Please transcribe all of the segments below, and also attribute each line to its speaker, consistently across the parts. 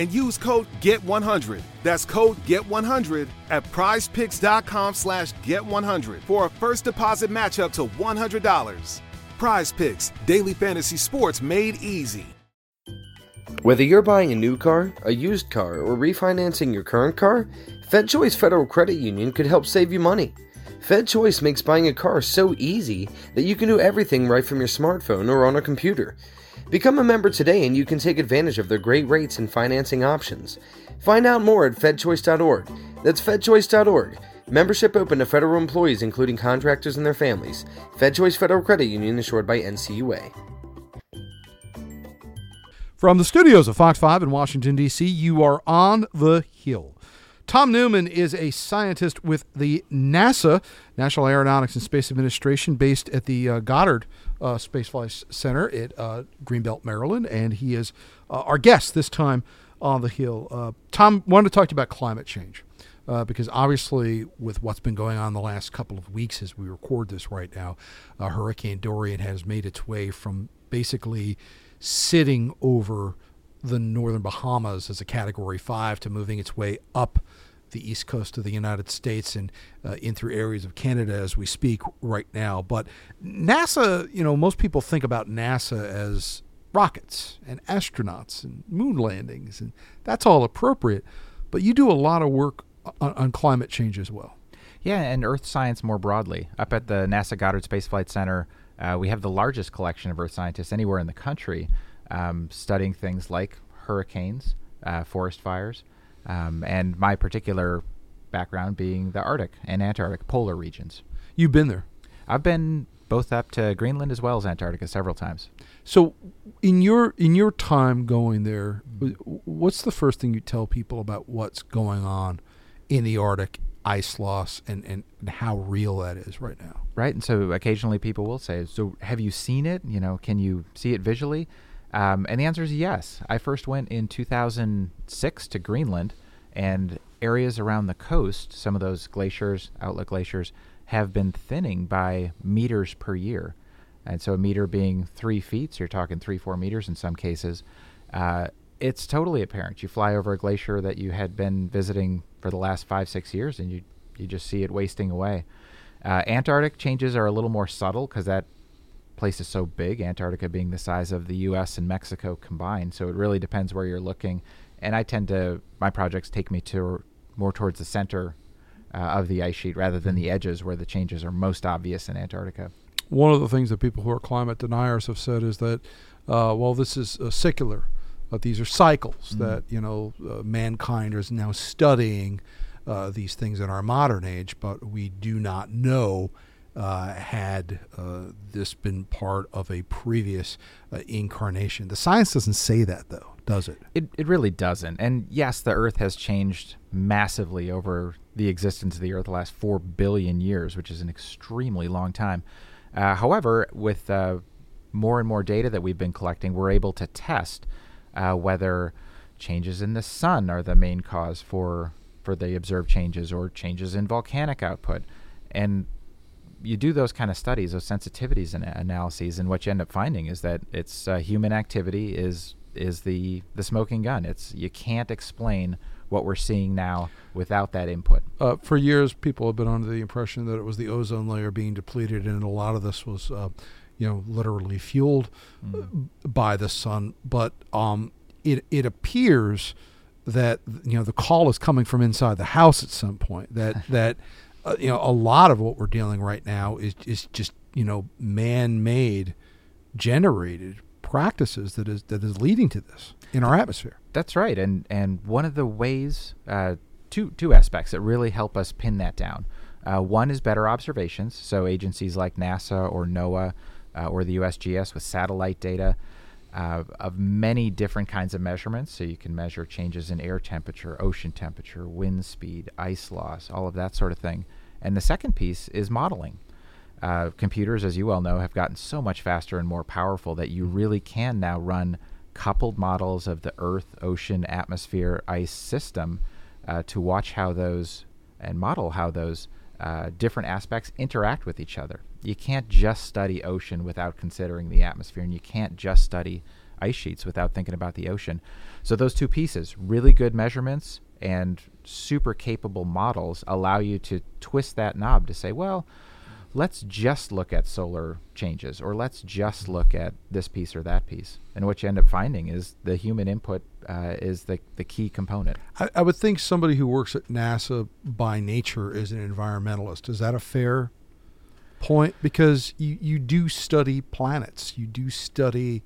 Speaker 1: and use code GET100. That's code GET100 at prizepicks.com slash GET100 for a first deposit match up to $100. Prize Picks, daily fantasy sports made easy.
Speaker 2: Whether you're buying a new car, a used car, or refinancing your current car, FedChoice Federal Credit Union could help save you money. FedChoice makes buying a car so easy that you can do everything right from your smartphone or on a computer. Become a member today and you can take advantage of their great rates and financing options. Find out more at fedchoice.org. That's fedchoice.org. Membership open to federal employees, including contractors and their families. FedChoice Federal Credit Union, insured by NCUA.
Speaker 3: From the studios of Fox 5 in Washington, D.C., you are on the Hill. Tom Neumann is a scientist with the NASA, National Aeronautics and Space Administration, based at the uh, Goddard uh, Space Flight Center at uh, Greenbelt, Maryland, and he is uh, our guest this time on the Hill. Uh, Tom, wanted to talk to you about climate change. Uh, because obviously, with what's been going on the last couple of weeks as we record this right now, Hurricane Dorian has made its way from basically sitting over the northern Bahamas as a Category 5 to moving its way up the east coast of the United States and uh, in through areas of Canada as we speak right now. But NASA, you know, most people think about NASA as rockets and astronauts and moon landings, and that's all appropriate. But you do a lot of work on, on climate change as well.
Speaker 4: Yeah, and Earth science more broadly. Up at the NASA Goddard Space Flight Center, uh, we have the largest collection of Earth scientists anywhere in the country um, studying things like hurricanes, uh, forest fires, um, and my particular background being the Arctic and Antarctic polar regions.
Speaker 3: You've been there.
Speaker 4: I've been both up to Greenland as well as Antarctica several times.
Speaker 3: So, in your in your time going there, what's the first thing you tell people about what's going on in the Arctic, ice loss, and, and, and how real that is right now?
Speaker 4: Right, and so occasionally people will say, "So, have you seen it? You know, can you see it visually?" Um, and the answer is yes. I first went in 2006 to Greenland, and areas around the coast, some of those glaciers, outlet glaciers, have been thinning by meters per year. And so a meter being three feet, so you're talking three, four meters in some cases. Uh, it's totally apparent. You fly over a glacier that you had been visiting for the last five, six years, and you you just see it wasting away. Uh, Antarctic changes are a little more subtle because that place is so big, Antarctica being the size of the U.S. and Mexico combined. So it really depends where you're looking. And I tend to, my projects take me to more towards the center uh, of the ice sheet rather than the edges where the changes are most obvious in Antarctica.
Speaker 3: One of the things that people who are climate deniers have said is that, uh, well, this is uh, secular. But these are cycles mm that you know uh, mankind is now studying uh, these things in our modern age, but we do not know uh, had uh, this been part of a previous uh, incarnation. The science doesn't say that, though, does it?
Speaker 4: it? It really doesn't. And yes, the Earth has changed massively over the existence of the Earth the last four billion years, which is an extremely long time. Uh, however, with uh, more and more data that we've been collecting, we're able to test uh, whether changes in the sun are the main cause for for the observed changes or changes in volcanic output. And you do those kind of studies, those sensitivities and analyses, and what you end up finding is that it's uh, human activity is is the the smoking gun. It's you can't explain what we're seeing now without that input.
Speaker 3: Uh, for years, people have been under the impression that it was the ozone layer being depleted, and a lot of this was, uh, you know, literally fueled mm. by the sun. But um, it it appears that you know the call is coming from inside the house at some point. That that uh, you know, a lot of what we're dealing right now is is just you know man-made, generated practices that is that is leading to this in our atmosphere.
Speaker 4: That's right, and and one of the ways, uh, two two aspects that really help us pin that down. Uh, one is better observations. So agencies like NASA or NOAA uh, or the USGS with satellite data uh, of many different kinds of measurements. So you can measure changes in air temperature, ocean temperature, wind speed, ice loss, all of that sort of thing. And the second piece is modeling. Uh, computers, as you well know, have gotten so much faster and more powerful that you really can now run coupled models of the Earth, ocean, atmosphere, ice system uh, to watch how those and model how those uh, different aspects interact with each other. You can't just study ocean without considering the atmosphere, and you can't just study ice sheets without thinking about the ocean. So, those two pieces, really good measurements and super capable models, allow you to twist that knob to say, well, let's just look at solar changes or let's just look at this piece or that piece. And what you end up finding is the human input uh, is the, the key component.
Speaker 3: I, I, would think somebody who works at NASA by nature is an environmentalist. Is that a fair point? Because you, you do study planets, you do study,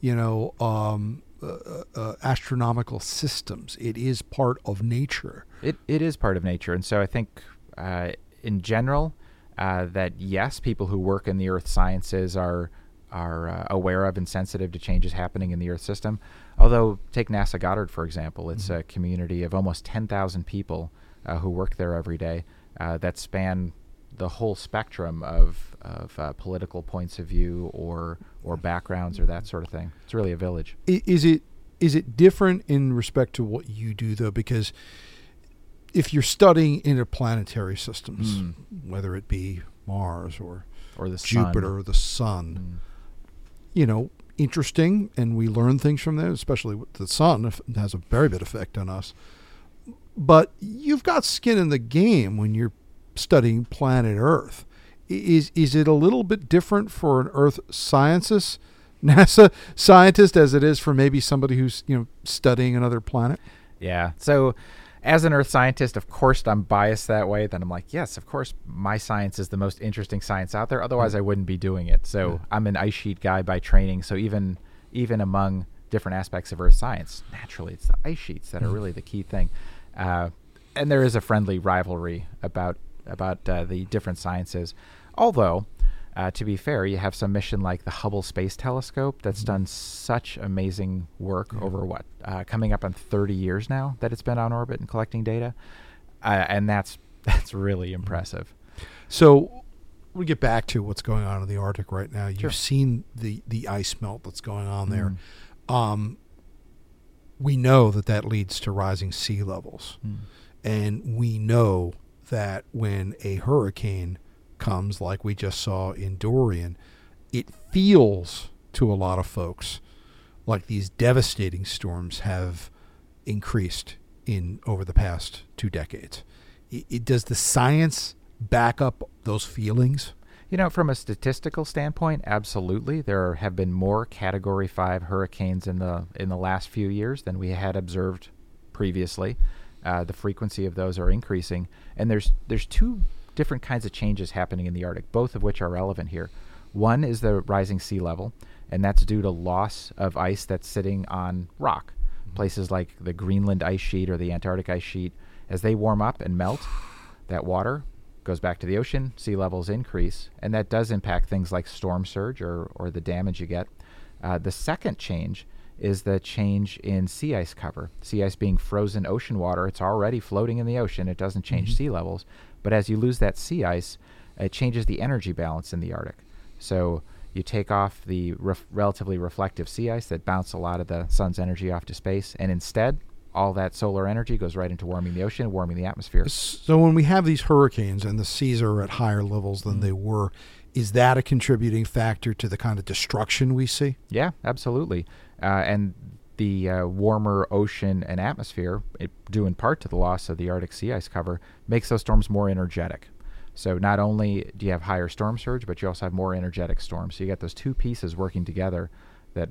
Speaker 3: you know, um, uh, uh, uh astronomical systems. It is part of nature.
Speaker 4: It, it is part of nature. And so I think uh, in general, uh, that yes, people who work in the earth sciences are are uh, aware of and sensitive to changes happening in the Earth system. Although, take NASA Goddard for example, it's mm-hmm. a community of almost 10,000 people uh, who work there every day uh, that span the whole spectrum of of uh, political points of view or or backgrounds or that sort of thing. It's really a village.
Speaker 3: Is it is it different in respect to what you do though? Because if you're studying interplanetary systems, mm. whether it be Mars or
Speaker 4: or the
Speaker 3: Jupiter
Speaker 4: sun.
Speaker 3: or the sun, mm. you know, interesting, and we learn things from that. Especially the sun has a very big effect on us. But you've got skin in the game when you're studying planet Earth. Is is it a little bit different for an Earth scientist, NASA scientist, as it is for maybe somebody who's you know studying another planet?
Speaker 4: Yeah. So as an earth scientist, of course, I'm biased that way. Then I'm like, yes, of course, my science is the most interesting science out there. Otherwise, mm. I wouldn't be doing it. So yeah. I'm an ice sheet guy by training. So even even among different aspects of earth science, naturally, it's the ice sheets that are mm. really the key thing. Uh, and there is a friendly rivalry about about uh, the different sciences. Although uh, to be fair, you have some mission like the Hubble Space Telescope that's mm-hmm. done such amazing work yeah. over what uh, coming up on 30 years now that it's been on orbit and collecting data, uh, and that's that's really mm-hmm. impressive.
Speaker 3: So we get back to what's going on in the Arctic right now. You've seen the the ice melt that's going on there. Mm. Um, we know that that leads to rising sea levels, mm. and we know that when a hurricane comes, like we just saw in Dorian, it feels to a lot of folks like these devastating storms have increased in over the past two decades. It, it, does the science back up those feelings?
Speaker 4: You know, from a statistical standpoint, absolutely. There have been more Category Five hurricanes in the in the last few years than we had observed previously. Uh, the frequency of those are increasing, and there's there's two different kinds of changes happening in the Arctic, both of which are relevant here. One is the rising sea level, and that's due to loss of ice that's sitting on rock. Mm-hmm. Places like the Greenland ice sheet or the Antarctic ice sheet, as they warm up and melt, that water goes back to the ocean, sea levels increase, and that does impact things like storm surge or, or the damage you get. Uh, the second change is the change in sea ice cover. Sea ice being frozen ocean water, it's already floating in the ocean, it doesn't change mm-hmm. sea levels. But as you lose that sea ice, it changes the energy balance in the Arctic. So you take off the ref- relatively reflective sea ice that bounce a lot of the sun's energy off to space, and instead, all that solar energy goes right into warming the ocean, warming the atmosphere.
Speaker 3: So when we have these hurricanes and the seas are at higher levels than mm-hmm. they were, is that a contributing factor to the kind of destruction we see?
Speaker 4: Yeah, absolutely. Uh, and the uh, warmer ocean and atmosphere, it, due in part to the loss of the Arctic sea ice cover, makes those storms more energetic. So not only do you have higher storm surge, but you also have more energetic storms. So you get those two pieces working together that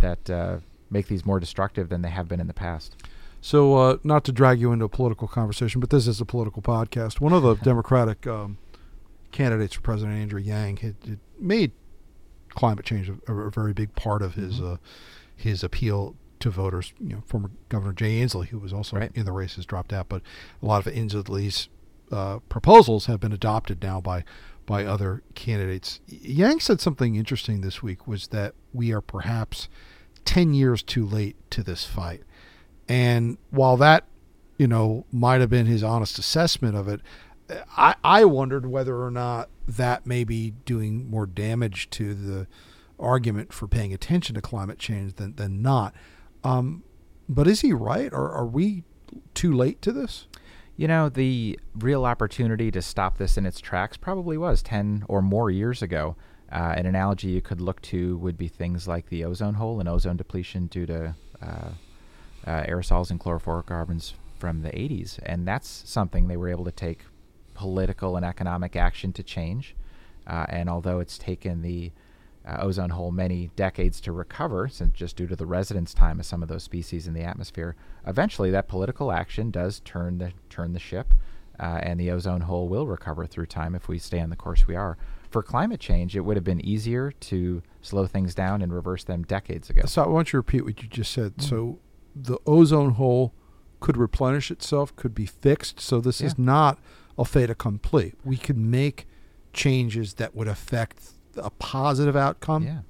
Speaker 4: that uh, make these more destructive than they have been in the past.
Speaker 3: So uh, not to drag you into a political conversation, but this is a political podcast. One of the Democratic um, candidates for President Andrew Yang had, had made climate change a, a very big part of his
Speaker 4: Mm-hmm.
Speaker 3: uh, his appeal to voters. You know, former Governor Jay Inslee, who was also
Speaker 4: Right.
Speaker 3: in the race, has dropped out, but a lot of Inslee's uh, proposals have been adopted now by by other candidates. Yang said something interesting this week was that we are perhaps ten years too late to this fight, and while that you know might have been his honest assessment of it, I I wondered whether or not that may be doing more damage to the argument for paying attention to climate change than than not. Um, but is he right, or are we too late to this?
Speaker 4: You know, the real opportunity to stop this in its tracks probably was 10 or more years ago. Uh, an analogy you could look to would be things like the ozone hole and ozone depletion due to uh, uh, aerosols and chlorofluorocarbons from the 80s. And that's something they were able to take political and economic action to change. Uh, and although it's taken the uh, ozone hole many decades to recover, since just due to the residence time of some of those species in the atmosphere, eventually that political action does turn the turn the ship, uh, and the ozone hole will recover through time if we stay on the course we are. For climate change, it would have been easier to slow things down and reverse them decades ago.
Speaker 3: So I want you to repeat what you just said.
Speaker 4: Mm-hmm.
Speaker 3: So the ozone hole could replenish itself, could be fixed. So this is not a fait accompli. We could make changes that would affect a positive outcome.
Speaker 4: yeah,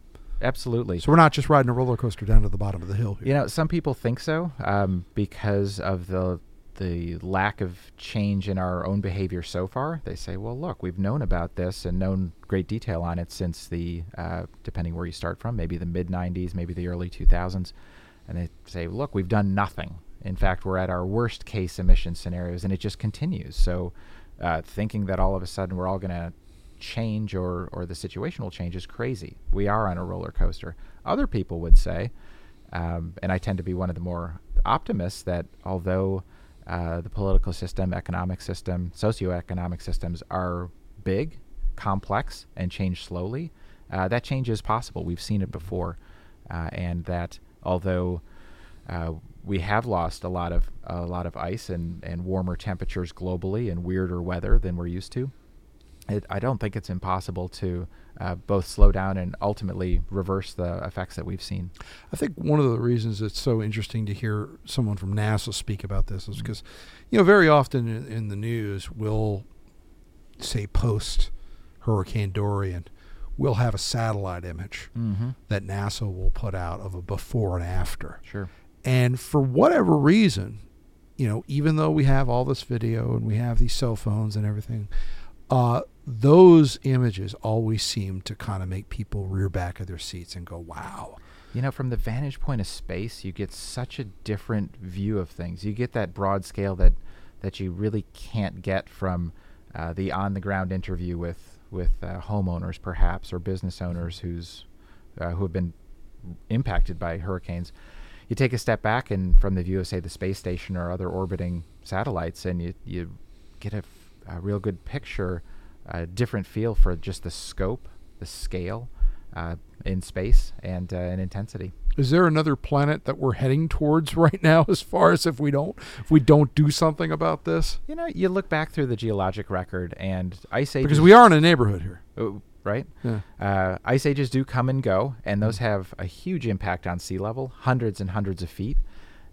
Speaker 4: absolutely.
Speaker 3: So we're not just riding a roller coaster down to the bottom of the hill here.
Speaker 4: You know, some people think so um, because of the the lack of change in our own behavior so far. They say, "Well, look, we've known about this and known great detail on it since the, uh, depending where you start from, maybe the mid '90s, maybe the early 2000s," and they say, "Look, we've done nothing. In fact, we're at our worst case emission scenarios, and it just continues." So, uh, thinking that all of a sudden we're all going to change or or the situation will change is crazy. We are on a roller coaster. Other people would say, um, and I tend to be one of the more optimists that although uh, the political system, economic system, socioeconomic systems are big, complex, and change slowly, uh, that change is possible. We've seen it before, uh, and that although uh, we have lost a lot of a lot of ice and, and warmer temperatures globally and weirder weather than we're used to, it, I don't think it's impossible to uh, both slow down and ultimately reverse the effects that we've seen.
Speaker 3: I think one of the reasons it's so interesting to hear someone from NASA speak about this is because, you know, very often in, in the news, we'll say post Hurricane Dorian, we'll have a satellite image
Speaker 4: Mm-hmm.
Speaker 3: that NASA will put out of a before and after.
Speaker 4: Sure.
Speaker 3: And for whatever reason, you know, even though we have all this video and we have these cell phones and everything, uh, those images always seem to kind of make people rear back of their seats and go, wow.
Speaker 4: You know, from the vantage point of space, you get such a different view of things. You get that broad scale that that you really can't get from uh, the on the ground interview with with uh, homeowners, perhaps, or business owners who's uh, who have been impacted by hurricanes. You take a step back and from the view of, say, the space station or other orbiting satellites, and you you get a, f- a real good picture, a different feel for just the scope, the scale uh, in space, and uh, in intensity.
Speaker 3: Is there another planet that we're heading towards right now as far as if we don't if we don't do something about this?
Speaker 4: You know, you look back through the geologic record, and ice ages.
Speaker 3: Because we are in a neighborhood here.
Speaker 4: Right?
Speaker 3: Yeah.
Speaker 4: Uh, ice ages do come and go, and those have a huge impact on sea level, hundreds and hundreds of feet.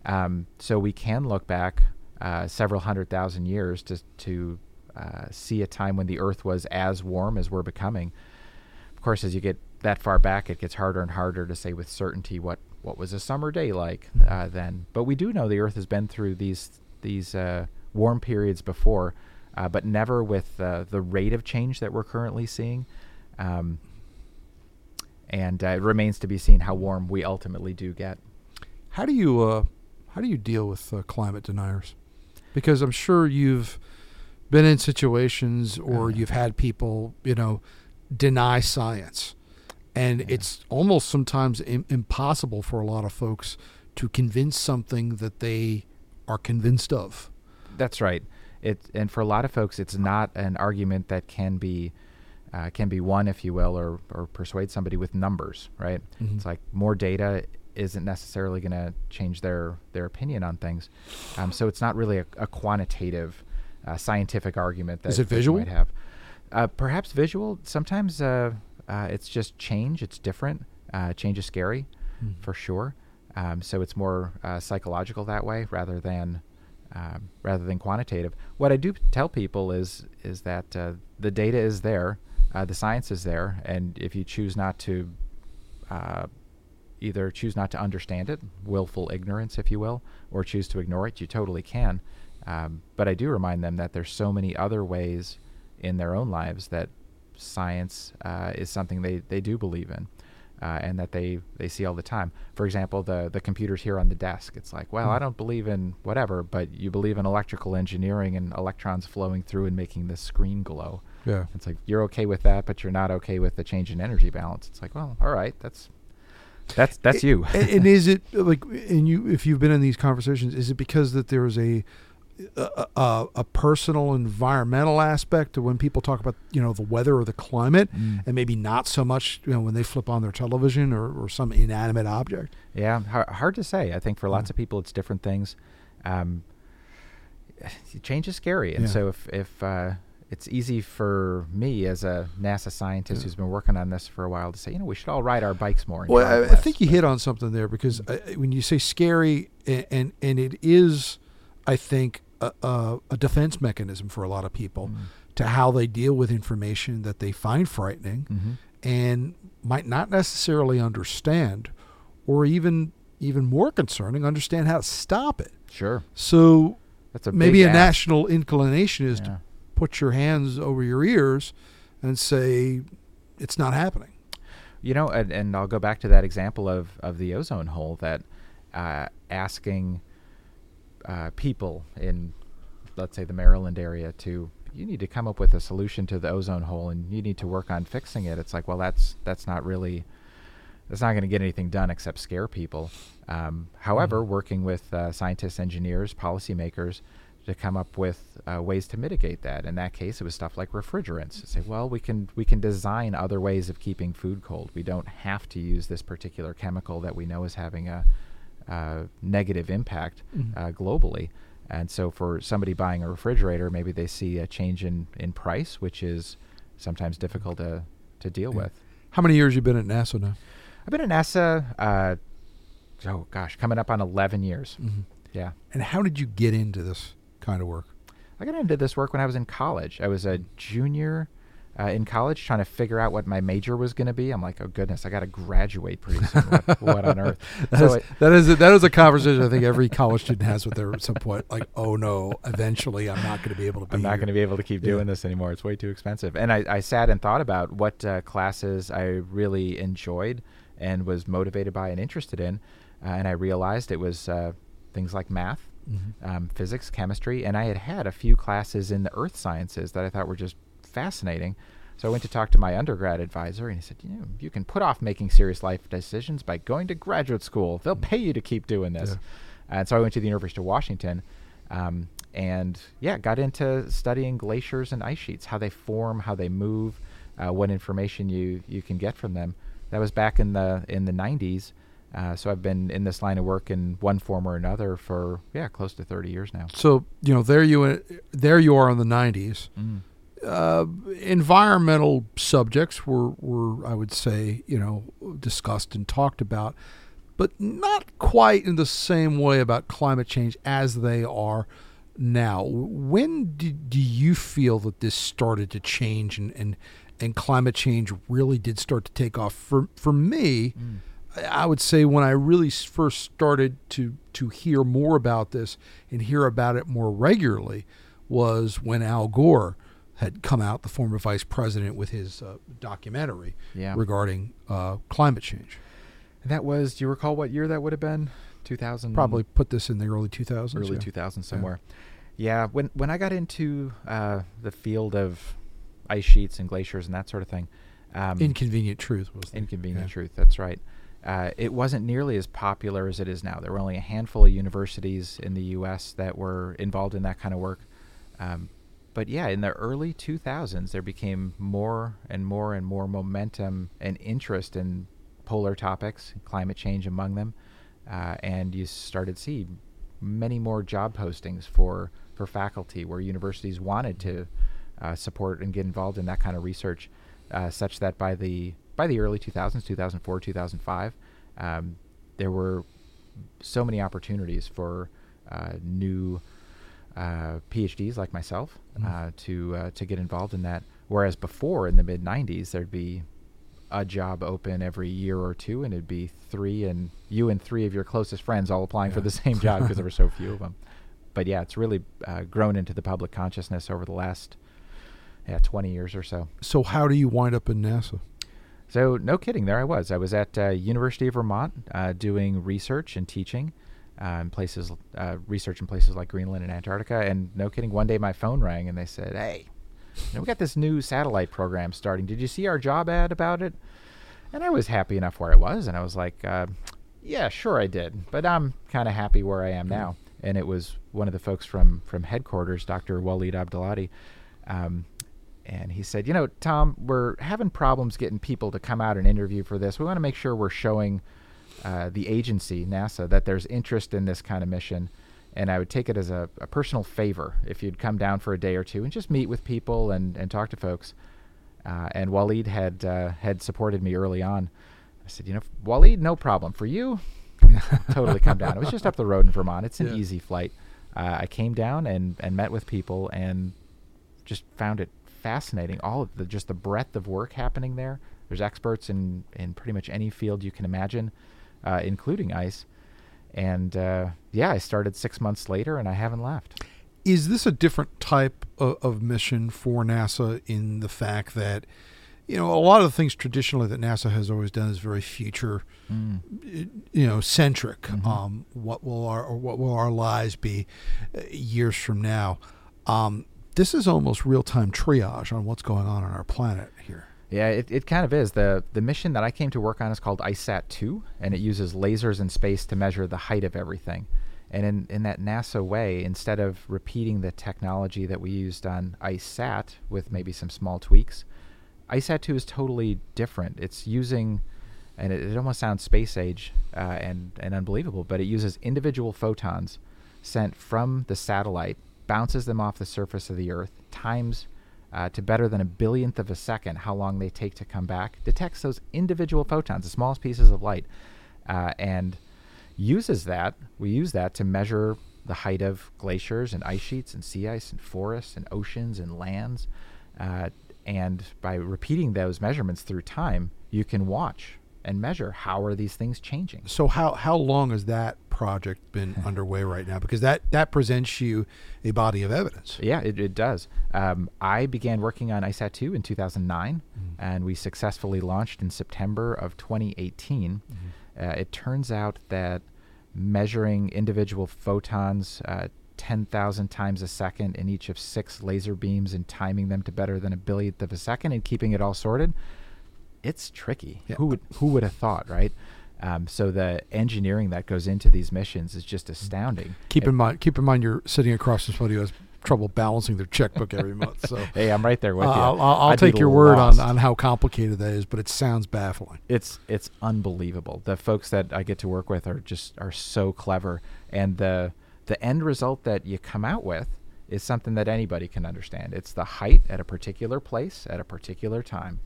Speaker 4: Um, so we can look back uh, several hundred thousand years to to uh, see a time when the Earth was as warm as we're becoming. Of course, as you get that far back, it gets harder and harder to say with certainty what, what was a summer day like uh, then. But we do know the Earth has been through these these uh, warm periods before, uh, but never with uh, the rate of change that we're currently seeing. Um, and uh, it remains to be seen how warm we ultimately do get.
Speaker 3: How do you uh, how do you deal with uh, climate deniers? Because I'm sure you've been in situations or
Speaker 4: Uh.
Speaker 3: you've had people, you know, deny science, and it's almost sometimes Im- impossible for a lot of folks to convince something that they are convinced of.
Speaker 4: That's right. It and for a lot of folks, it's not an argument that can be uh, can be won, if you will, or or persuade somebody with numbers. Right?
Speaker 3: Mhm.
Speaker 4: It's like more data isn't necessarily going to change their their opinion on things. Um, so it's not really a, a quantitative, uh, scientific argument that
Speaker 3: Is it visual?
Speaker 4: might have. Uh, perhaps visual. Sometimes uh, uh, it's just change. It's different. Uh, change is scary,
Speaker 3: Hmm.
Speaker 4: for sure. Um, so it's more uh, psychological that way rather than um, rather than quantitative. What I do tell people is is that uh, the data is there, uh, the science is there, and if you choose not to uh, either choose not to understand it, willful ignorance, if you will, or choose to ignore it, you totally can. Um, but I do remind them that there's so many other ways in their own lives that science uh, is something they, they do believe in. Uh, and that they, they see all the time. For example, the, the computers here on the desk. It's like, well, I don't believe in whatever, but you believe in electrical engineering and electrons flowing through and making the screen glow.
Speaker 3: Yeah.
Speaker 4: It's like you're okay with that, but you're not okay with the change in energy balance. It's like, well, all right, that's that's that's you.
Speaker 3: and, and is it like and you if you've been in these conversations is it because that there is a a, a, a personal environmental aspect to when people talk about you know the weather or the climate
Speaker 4: Mm.
Speaker 3: and maybe not so much you know when they flip on their television or, or some inanimate object
Speaker 4: Yeah, hard, hard to say. I think for lots
Speaker 3: Yeah.
Speaker 4: of people, it's different things. Um, change is scary, and
Speaker 3: Yeah.
Speaker 4: so if if uh, it's easy for me as a NASA scientist
Speaker 3: Yeah.
Speaker 4: who's been working on this for a while to say, you know, we should all ride our bikes more.
Speaker 3: well I, I think you hit on something there because uh, when you say scary and and, and it is i think a, a, a defense mechanism for a lot of people
Speaker 4: Mm.
Speaker 3: to how they deal with information that they find frightening
Speaker 4: Mhm.
Speaker 3: and might not necessarily understand or even even more concerning understand how to stop it
Speaker 4: Sure,
Speaker 3: so
Speaker 4: that's a
Speaker 3: maybe a
Speaker 4: ask.
Speaker 3: national inclination is
Speaker 4: Yeah.
Speaker 3: to put your hands over your ears and say it's not happening
Speaker 4: You know, and, and I'll go back to that example of, of the ozone hole that uh, asking uh, people in, let's say, the Maryland area to you need to come up with a solution to the ozone hole and you need to work on fixing it. It's like, well, that's that's not really that's not going to get anything done except scare people. Um, however, working with uh, scientists, engineers, policymakers to come up with uh, ways to mitigate that. In that case, it was stuff like refrigerants. Say, well, we can we can design other ways of keeping food cold. We don't have to use this particular chemical that we know is having a, uh negative impact
Speaker 3: Mhm.
Speaker 4: uh, globally. And so, for somebody buying a refrigerator, maybe they see a change in, in price, which is sometimes difficult to, to deal
Speaker 3: Yeah.
Speaker 4: with.
Speaker 3: how many years you been at nasa now
Speaker 4: I've been at NASA, uh, oh gosh, coming up on 11 years.
Speaker 3: mm-hmm.
Speaker 4: Yeah.
Speaker 3: and how did you get into this kind of work
Speaker 4: I got into this work when I was in college. I was a junior uh, in college trying to figure out what my major was going to be. I'm like, oh goodness, I got to graduate pretty soon. what, what on earth?
Speaker 3: That
Speaker 4: So
Speaker 3: is,
Speaker 4: it-
Speaker 3: that is a, that is a conversation I think every college student has with their at some point. Like, oh no, eventually I'm not going to be able to be.
Speaker 4: I'm not going to be able to keep
Speaker 3: Yeah.
Speaker 4: doing this anymore. It's way too expensive. And I, I sat and thought about what uh, classes I really enjoyed and was motivated by and interested in. Uh, and I realized it was uh, things like math,
Speaker 3: Mhm.
Speaker 4: um, physics, chemistry, and I had had a few classes in the earth sciences that I thought were just fascinating. So I went to talk to my undergrad advisor, and he said, "You know, you can put off making serious life decisions by going to graduate school. They'll pay you to keep doing this."
Speaker 3: Yeah.
Speaker 4: And so I went to the University of Washington, um, and yeah, got into studying glaciers and ice sheets, how they form, how they move, uh, what information you you can get from them. That was back in the in the 90s. Uh, so I've been in this line of work in one form or another for yeah close to 30 years now.
Speaker 3: So you know, there you there you are in the '90s.
Speaker 4: Mm.
Speaker 3: Uh, environmental subjects were were I would say you know discussed and talked about, but not quite in the same way about climate change as they are now. When did, do you feel that this started to change and, and and climate change really did start to take off? For for me,
Speaker 4: Mm.
Speaker 3: I would say when I really first started to to hear more about this and hear about it more regularly was when Al Gore had come out, the former vice president, with his uh, documentary
Speaker 4: Yeah.
Speaker 3: regarding uh, climate change.
Speaker 4: And That was. Do you recall what year that would have been? 2000.
Speaker 3: Probably put this in the early 2000s.
Speaker 4: early
Speaker 3: yeah.
Speaker 4: 2000 somewhere. Yeah, when when I got into uh, the field of ice sheets and glaciers and that sort of thing, um,
Speaker 3: Inconvenient truth was
Speaker 4: Inconvenient
Speaker 3: yeah.
Speaker 4: Truth. That's right. Uh, it wasn't nearly as popular as it is now. There were only a handful of universities in the U.S. that were involved in that kind of work. Um, but yeah, in the early 2000s, there became more and more and more momentum and interest in polar topics, climate change among them, uh, and you started to see many more job postings for for faculty where universities wanted to uh, support and get involved in that kind of research. uh, such that by the by the early 2000s, 2004, 2005, um, there were so many opportunities for uh, new uh, PhDs like myself uh, to uh, to get involved in that. Whereas before, in the mid '90s, there'd be a job open every year or two, and it'd be three and you and three of your closest friends all applying for the same job because there were so few of them. But yeah, it's really uh, grown into the public consciousness over the last yeah 20 years or so.
Speaker 3: So how do you wind up in NASA?
Speaker 4: So no kidding, there I was. I was at uh, University of Vermont uh, doing research and teaching uh, in places, uh, research in places like Greenland and Antarctica. And no kidding, one day my phone rang and they said, "Hey, you know, we got this new satellite program starting. Did you see our job ad about it?" And I was happy enough where I was, and I was like, uh, "Yeah, sure, I did." But I'm kind of happy where I am now. And it was one of the folks from from headquarters, Dr. Waleed Abdalati. Um, and he said, "You know, Tom, we're having problems getting people to come out and interview for this. We want to make sure we're showing uh, the agency, NASA, that there's interest in this kind of mission. And I would take it as a, a, personal favor if you'd come down for a day or two and just meet with people and, and talk to folks." Uh, and Waleed had uh, had supported me early on. I said, "You know, Waleed, no problem for you. totally come down. It was just up the road in Vermont. It's an
Speaker 3: Yeah.
Speaker 4: easy flight. Uh, I came down and, and met with people and just found it fascinating. All of the just the breadth of work happening there. There's experts in in pretty much any field you can imagine, uh, including ice. And uh, yeah, I started six months later, and I haven't left.
Speaker 3: Is this a different type of, of mission for NASA in the fact that, you know, a lot of the things traditionally that NASA has always done is very future, you know, centric. Um, what will our or what will our lives be uh, years from now? Um, this is almost real time triage on what's going on on our planet here.
Speaker 4: Yeah, it, it kind of is. The the mission that I came to work on is called ICESat 2, and it uses lasers in space to measure the height of everything. And in, in that NASA way, instead of repeating the technology that we used on ICESat with maybe some small tweaks, ICESat 2 is totally different. It's using, and it, it almost sounds space age uh, and, and unbelievable, but it uses individual photons sent from the satellite, bounces them off the surface of the Earth, times uh, to better than a billionth of a second how long they take to come back, detects those individual photons, the smallest pieces of light, uh, and uses that. We use that to measure the height of glaciers and ice sheets and sea ice and forests and oceans and lands. Uh, and by repeating those measurements through time, you can watch and measure how are these things changing.
Speaker 3: So how how long is that project been underway right now? Because that that presents you a body of evidence.
Speaker 4: Yeah, it, it does. Um, I began working on ICESat 2 in 2009, and we successfully launched in September of 2018. Uh, it turns out that measuring individual photons uh, 10,000 times a second in each of six laser beams and timing them to better than a billionth of a second and keeping it all sorted, it's tricky.
Speaker 3: Yeah.
Speaker 4: Who would who would have thought, right? Um, so the engineering that goes into these missions is just astounding.
Speaker 3: Keep
Speaker 4: It-
Speaker 3: in mind, keep in mind, you're sitting across from somebody who has trouble balancing their checkbook every month. So
Speaker 4: Hey, I'm right there with
Speaker 3: uh,
Speaker 4: you.
Speaker 3: I'll, I'll, I'll take your word on, on how complicated that is, but it sounds baffling.
Speaker 4: it's it's unbelievable. The folks that I get to work with are just are so clever, and the the end result that you come out with is something that anybody can understand. It's the height at a particular place at a particular time,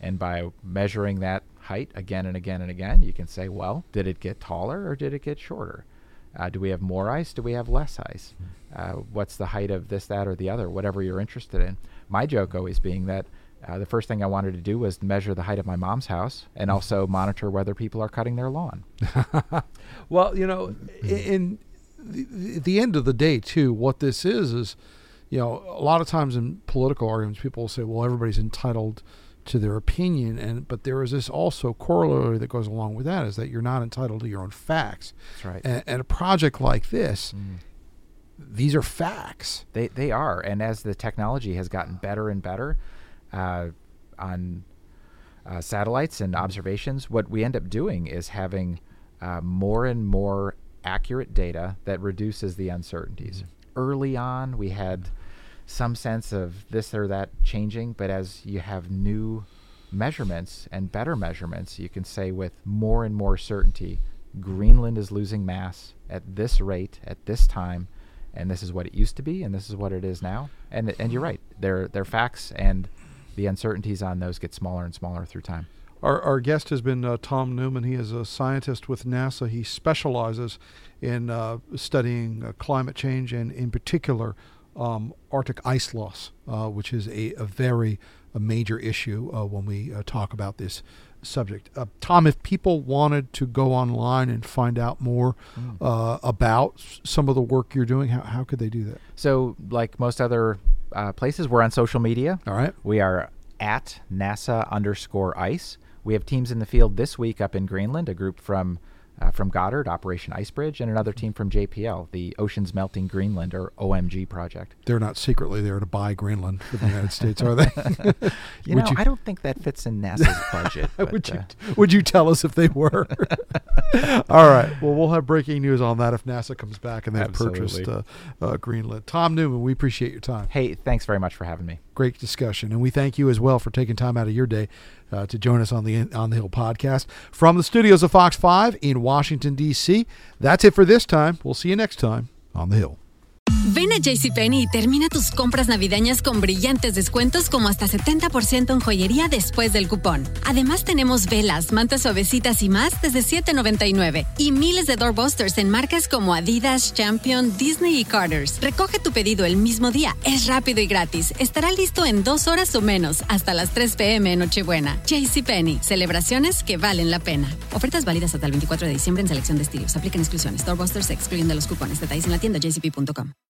Speaker 4: and by measuring that height again and again and again, you can say, well, did it get taller or did it get shorter? Uh, do we have more ice? Do we have less ice? Uh, what's the height of this, that, or the other? Whatever you're interested in. My joke always being that uh, the first thing I wanted to do was measure the height of my mom's house and also monitor whether people are cutting their lawn.
Speaker 3: Well, you know, in the, the, the end of the day, too, what this is is, you know, a lot of times in political arguments, people will say, "Well, everybody's entitled to their opinion," and but there is this also corollary that goes along with that is that you're not entitled to your own facts.
Speaker 4: That's right.
Speaker 3: And, and a project like this, these are facts.
Speaker 4: They they are, and as the technology has gotten better and better uh, on uh, satellites and observations, what we end up doing is having uh, more and more accurate data that reduces the uncertainties. Early on, we had some sense of this or that changing, but as you have new measurements and better measurements, you can say with more and more certainty, Greenland is losing mass at this rate at this time, and this is what it used to be, and this is what it is now. And and you're right, they're they're facts, and the uncertainties on those get smaller and smaller through time.
Speaker 3: Our, our guest has been uh, Tom Neumann. He is a scientist with NASA. He specializes in uh, studying uh, climate change and, in particular, um, Arctic ice loss, uh, which is a, a very a major issue uh, when we uh, talk about this subject. Tom, if people wanted to go online and find out more mm. about some of the work you're doing, how, how could they do that?
Speaker 4: So, like most other places, we're on social media.
Speaker 3: All right.
Speaker 4: We are at NASA underscore ice. We have teams in the field this week up in Greenland, a group from uh, from Goddard, Operation Icebridge, and another team from JPL, the Oceans Melting Greenland or OMG project.
Speaker 3: They're not secretly there to buy Greenland for the United States, are they?
Speaker 4: you know, you, I don't think that fits in NASA's budget. But,
Speaker 3: would, you, uh, would you tell us if they were? All right. Well, we'll have breaking news on that if NASA comes back and they've Absolutely. purchased uh, uh, Greenland. Tom Neumann, we appreciate your time.
Speaker 4: Hey, thanks very much for having me.
Speaker 3: Great discussion, and we thank you as well for taking time out of your day uh, to join us on the on the Hill podcast from the studios of Fox Five in Washington D.C. That's it for this time. We'll see you next time on the Hill.
Speaker 5: Ven a JCPenney y termina tus compras navideñas con brillantes descuentos como hasta 70% en joyería después del cupón. Además tenemos velas, mantas suavecitas y más desde $7.99 y miles de doorbusters en marcas como Adidas, Champion, Disney y Carter's. Recoge tu pedido el mismo día, es rápido y gratis. Estará listo en dos horas o menos, hasta las 3 p.m. en Nochebuena. JCPenney, celebraciones que valen la pena. Ofertas válidas hasta el 24 de diciembre en selección de estilos. Aplican exclusiones. Doorbusters excluyendo los cupones. Detalles en la tienda jcp.com.